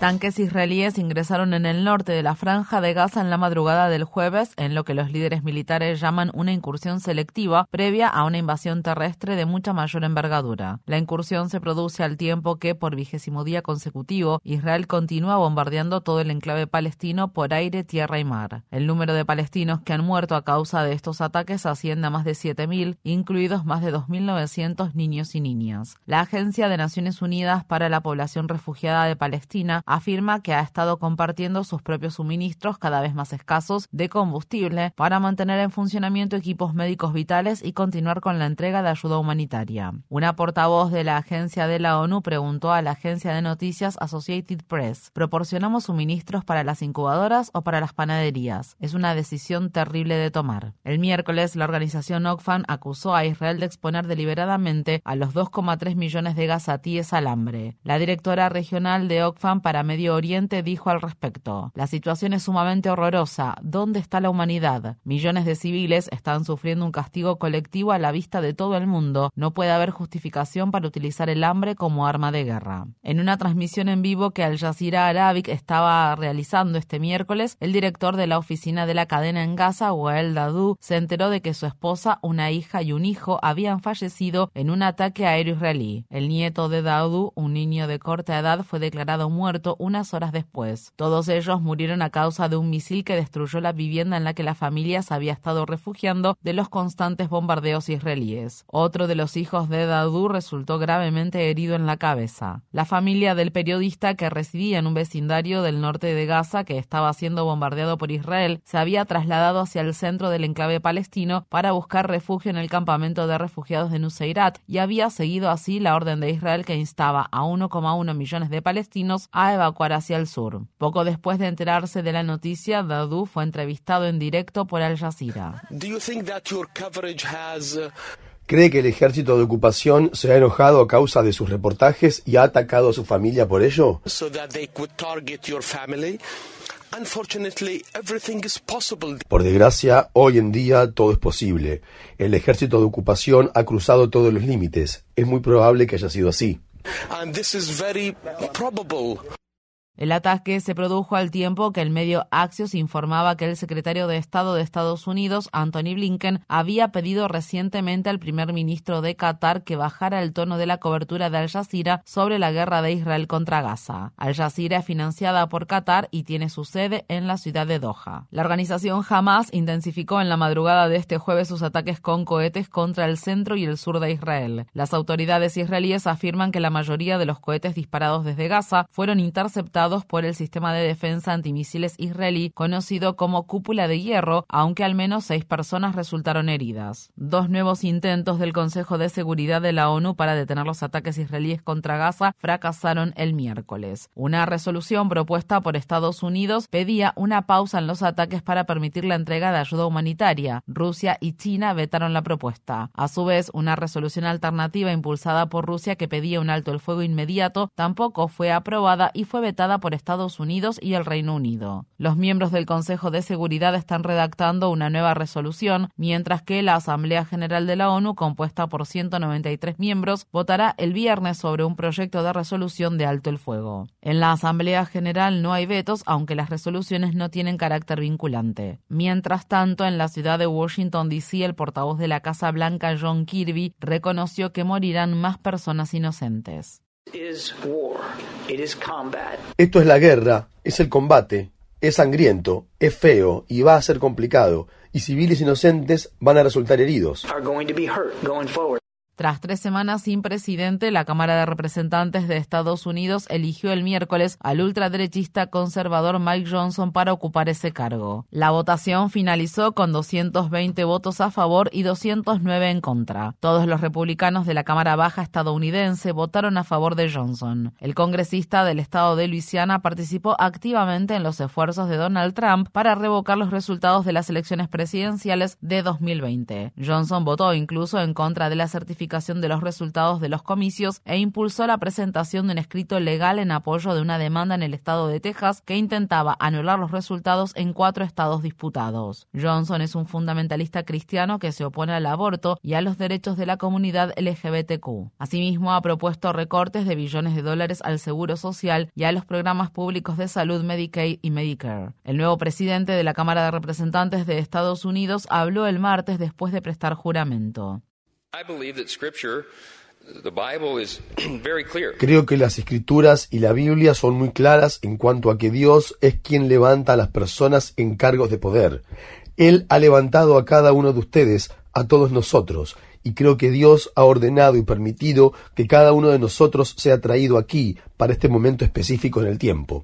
Tanques israelíes ingresaron en el norte de la franja de Gaza en la madrugada del jueves, en lo que los líderes militares llaman una incursión selectiva previa a una invasión terrestre de mucha mayor envergadura. La incursión se produce al tiempo que, por vigésimo día consecutivo, Israel continúa bombardeando todo el enclave palestino por aire, tierra y mar. El número de palestinos que han muerto a causa de estos ataques asciende a más de 7.000, incluidos más de 2.900 niños y niñas. La Agencia de Naciones Unidas para la Población Refugiada de Palestina afirma que ha estado compartiendo sus propios suministros cada vez más escasos de combustible para mantener en funcionamiento equipos médicos vitales y continuar con la entrega de ayuda humanitaria. Una portavoz de la agencia de la ONU preguntó a la agencia de noticias Associated Press, ¿proporcionamos suministros para las incubadoras o para las panaderías? Es una decisión terrible de tomar. El miércoles, la organización Oxfam acusó a Israel de exponer deliberadamente a los 2,3 millones de gazatíes al hambre. La directora regional de Oxfam para Medio Oriente dijo al respecto, la situación es sumamente horrorosa, ¿dónde está la humanidad? Millones de civiles están sufriendo un castigo colectivo a la vista de todo el mundo, no puede haber justificación para utilizar el hambre como arma de guerra. En una transmisión en vivo que Al Jazeera Arabic estaba realizando este miércoles, el director de la oficina de la cadena en Gaza, Wael Dadou, se enteró de que su esposa, una hija y un hijo habían fallecido en un ataque aéreo israelí. El nieto de Dadou, un niño de corta edad, fue declarado muerto unas horas después. Todos ellos murieron a causa de un misil que destruyó la vivienda en la que la familia se había estado refugiando de los constantes bombardeos israelíes. Otro de los hijos de Dadou resultó gravemente herido en la cabeza. La familia del periodista que residía en un vecindario del norte de Gaza que estaba siendo bombardeado por Israel se había trasladado hacia el centro del enclave palestino para buscar refugio en el campamento de refugiados de Nuseirat y había seguido así la orden de Israel que instaba a 1,1 millones de palestinos a evacuar hacia el sur. Poco después de enterarse de la noticia, Dadou fue entrevistado en directo por Al Jazeera. Uh, ¿Cree que el ejército de ocupación se ha enojado a causa de sus reportajes y ha atacado a su familia por ello? Por desgracia, hoy en día todo es posible. El ejército de ocupación ha cruzado todos los límites. Es muy probable que haya sido así. El ataque se produjo al tiempo que el medio Axios informaba que el secretario de Estado de Estados Unidos, Anthony Blinken, había pedido recientemente al primer ministro de Qatar que bajara el tono de la cobertura de Al Jazeera sobre la guerra de Israel contra Gaza. Al Jazeera es financiada por Qatar y tiene su sede en la ciudad de Doha. La organización Hamas intensificó en la madrugada de este jueves sus ataques con cohetes contra el centro y el sur de Israel. Las autoridades israelíes afirman que la mayoría de los cohetes disparados desde Gaza fueron interceptados por el sistema de defensa antimisiles israelí conocido como Cúpula de Hierro, aunque al menos seis personas resultaron heridas. Dos nuevos intentos del Consejo de Seguridad de la ONU para detener los ataques israelíes contra Gaza fracasaron el miércoles. Una resolución propuesta por Estados Unidos pedía una pausa en los ataques para permitir la entrega de ayuda humanitaria. Rusia y China vetaron la propuesta. A su vez, una resolución alternativa impulsada por Rusia que pedía un alto el fuego inmediato tampoco fue aprobada y fue vetada por Estados Unidos y el Reino Unido. Los miembros del Consejo de Seguridad están redactando una nueva resolución, mientras que la Asamblea General de la ONU, compuesta por 193 miembros, votará el viernes sobre un proyecto de resolución de alto el fuego. En la Asamblea General no hay vetos, aunque las resoluciones no tienen carácter vinculante. Mientras tanto, en la ciudad de Washington, D.C., el portavoz de la Casa Blanca, John Kirby, reconoció que morirán más personas inocentes. Esto es la guerra, es el combate, es sangriento, es feo y va a ser complicado, y civiles inocentes van a resultar heridos. Tras tres semanas sin presidente, la Cámara de Representantes de Estados Unidos eligió el miércoles al ultraderechista conservador Mike Johnson para ocupar ese cargo. La votación finalizó con 220 votos a favor y 209 en contra. Todos los republicanos de la Cámara Baja estadounidense votaron a favor de Johnson. El congresista del estado de Luisiana participó activamente en los esfuerzos de Donald Trump para revocar los resultados de las elecciones presidenciales de 2020. Johnson votó incluso en contra de la certificación de los resultados de los comicios e impulsó la presentación de un escrito legal en apoyo de una demanda en el estado de Texas que intentaba anular los resultados en cuatro estados disputados. Johnson es un fundamentalista cristiano que se opone al aborto y a los derechos de la comunidad LGBTQ. Asimismo, ha propuesto recortes de billones de dólares al seguro social y a los programas públicos de salud Medicaid y Medicare. El nuevo presidente de la Cámara de Representantes de Estados Unidos habló el martes después de prestar juramento. Creo que las escrituras y la Biblia son muy claras en cuanto a que Dios es quien levanta a las personas en cargos de poder. Él ha levantado a cada uno de ustedes, a todos nosotros, y creo que Dios ha ordenado y permitido que cada uno de nosotros sea traído aquí para este momento específico en el tiempo.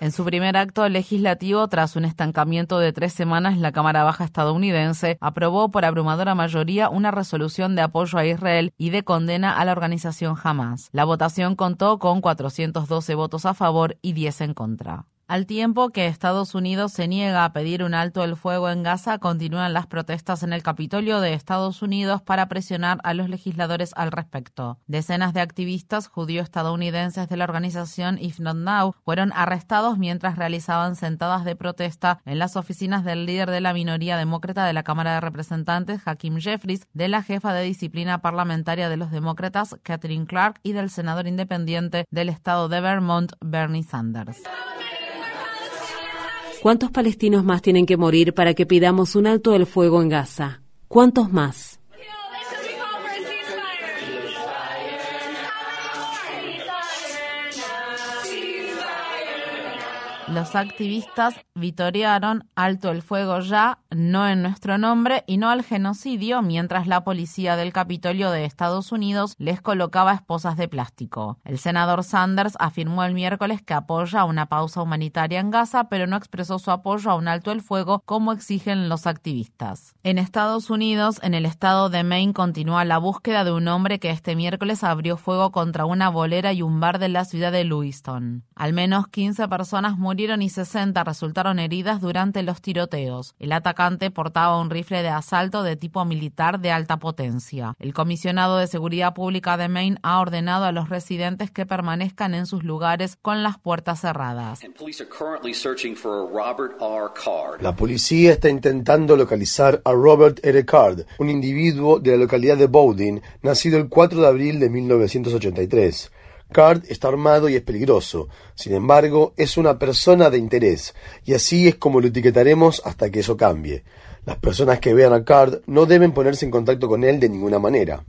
En su primer acto legislativo, tras un estancamiento de tres semanas, la Cámara Baja estadounidense aprobó por abrumadora mayoría una resolución de apoyo a Israel y de condena a la organización Hamas. La votación contó con 412 votos a favor y 10 en contra. Al tiempo que Estados Unidos se niega a pedir un alto el fuego en Gaza, continúan las protestas en el Capitolio de Estados Unidos para presionar a los legisladores al respecto. Decenas de activistas judío-estadounidenses de la organización If Not Now fueron arrestados mientras realizaban sentadas de protesta en las oficinas del líder de la minoría demócrata de la Cámara de Representantes, Hakim Jeffries, de la jefa de disciplina parlamentaria de los demócratas, Catherine Clark, y del senador independiente del estado de Vermont, Bernie Sanders. ¿Cuántos palestinos más tienen que morir para que pidamos un alto del fuego en Gaza? ¿Cuántos más? Los activistas vitorearon alto el fuego ya, no en nuestro nombre y no al genocidio, mientras la policía del Capitolio de Estados Unidos les colocaba esposas de plástico. El senador Sanders afirmó el miércoles que apoya una pausa humanitaria en Gaza, pero no expresó su apoyo a un alto el fuego como exigen los activistas. En Estados Unidos, en el estado de Maine, continúa la búsqueda de un hombre que este miércoles abrió fuego contra una bolera y un bar de la ciudad de Lewiston. Al menos 15 personas murieron y 60 resultaron heridas durante los tiroteos. El atacante portaba un rifle de asalto de tipo militar de alta potencia. El comisionado de Seguridad Pública de Maine ha ordenado a los residentes que permanezcan en sus lugares con las puertas cerradas. La policía está intentando localizar a Robert R. Card, un individuo de la localidad de Bowdin, nacido el 4 de abril de 1983. Card está armado y es peligroso. Sin embargo, es una persona de interés, y así es como lo etiquetaremos hasta que eso cambie. Las personas que vean a Card no deben ponerse en contacto con él de ninguna manera.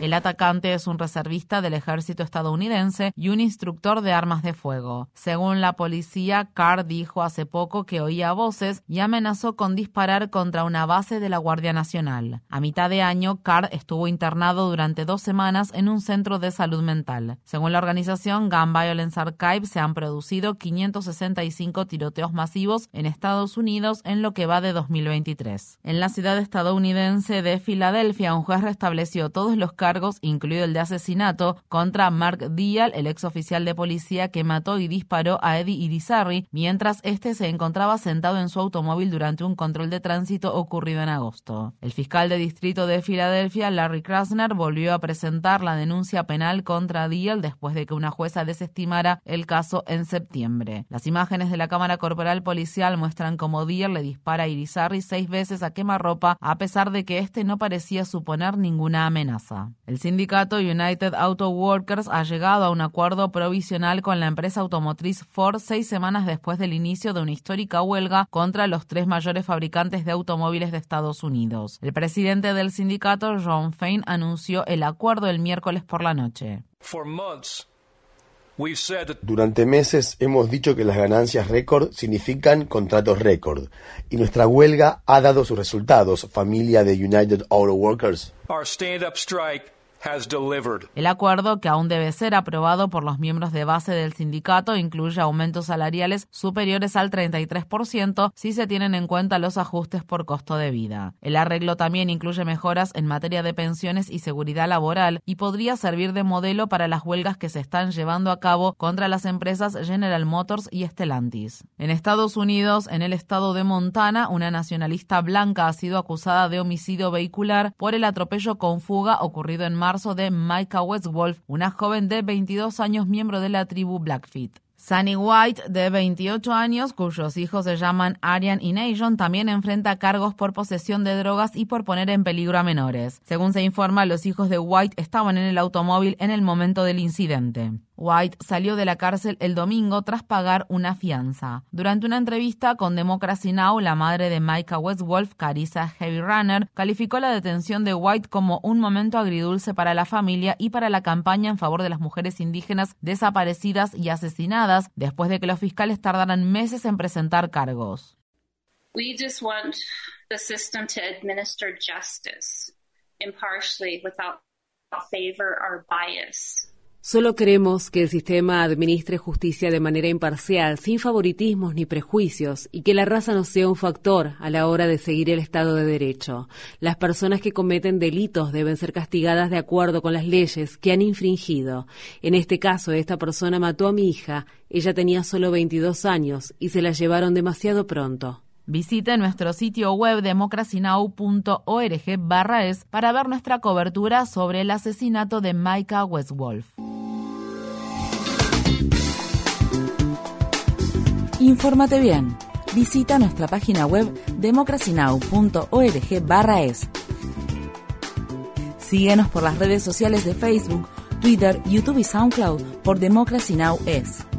El atacante es un reservista del ejército estadounidense y un instructor de armas de fuego. Según la policía, Carr dijo hace poco que oía voces y amenazó con disparar contra una base de la Guardia Nacional. A mitad de año, Carr estuvo internado durante dos semanas en un centro de salud mental. Según la organización Gun Violence Archive, se han producido 565 tiroteos masivos en Estados Unidos en lo que va de 2023. En la ciudad estadounidense de Filadelfia, un juez restableció todos los cargos, incluido el de asesinato, contra Mark Dial, el ex oficial de policía que mató y disparó a Eddie Irizarry mientras este se encontraba sentado en su automóvil durante un control de tránsito ocurrido en agosto. El fiscal de distrito de Filadelfia, Larry Krasner, volvió a presentar la denuncia penal contra Dial después de que una jueza desestimara el caso en septiembre. Las imágenes de la cámara corporal policial muestran cómo Dial le dispara a Irizarry seis veces a quemarropa, a pesar de que este no parecía suponer ninguna amenaza. El sindicato United Auto Workers ha llegado a un acuerdo provisional con la empresa automotriz Ford seis semanas después del inicio de una histórica huelga contra los tres mayores fabricantes de automóviles de Estados Unidos. El presidente del sindicato, John Fain, anunció el acuerdo el miércoles por la noche. Durante meses hemos dicho que las ganancias récord significan contratos récord y nuestra huelga ha dado sus resultados, familia de United Auto Workers. El acuerdo, que aún debe ser aprobado por los miembros de base del sindicato, incluye aumentos salariales superiores al 33% si se tienen en cuenta los ajustes por costo de vida. El arreglo también incluye mejoras en materia de pensiones y seguridad laboral y podría servir de modelo para las huelgas que se están llevando a cabo contra las empresas General Motors y Stellantis. En Estados Unidos, en el estado de Montana, una nacionalista blanca ha sido acusada de homicidio vehicular por el atropello con fuga ocurrido en marzo de Micah Westwolf, una joven de 22 años miembro de la tribu Blackfeet. Sunny White, de 28 años, cuyos hijos se llaman Arian y Nation, también enfrenta cargos por posesión de drogas y por poner en peligro a menores. Según se informa, los hijos de White estaban en el automóvil en el momento del incidente. White salió de la cárcel el domingo tras pagar una fianza. Durante una entrevista con Democracy Now, la madre de Micah Westwolf, Carissa Heavy Runner, calificó la detención de White como un momento agridulce para la familia y para la campaña en favor de las mujeres indígenas desaparecidas y asesinadas después de que los fiscales tardaran meses en presentar cargos. We just want the system to administer justice impartially without favor or bias. Solo queremos que el sistema administre justicia de manera imparcial, sin favoritismos ni prejuicios, y que la raza no sea un factor a la hora de seguir el Estado de Derecho. Las personas que cometen delitos deben ser castigadas de acuerdo con las leyes que han infringido. En este caso, esta persona mató a mi hija. Ella tenía solo 22 años y se la llevaron demasiado pronto. Visite nuestro sitio web democracynow.org barra es para ver nuestra cobertura sobre el asesinato de Micah Westwolf. Infórmate bien. Visita nuestra página web democracynow.org barra es. Síguenos por las redes sociales de Facebook, Twitter, YouTube y SoundCloud por Democracy Now! es.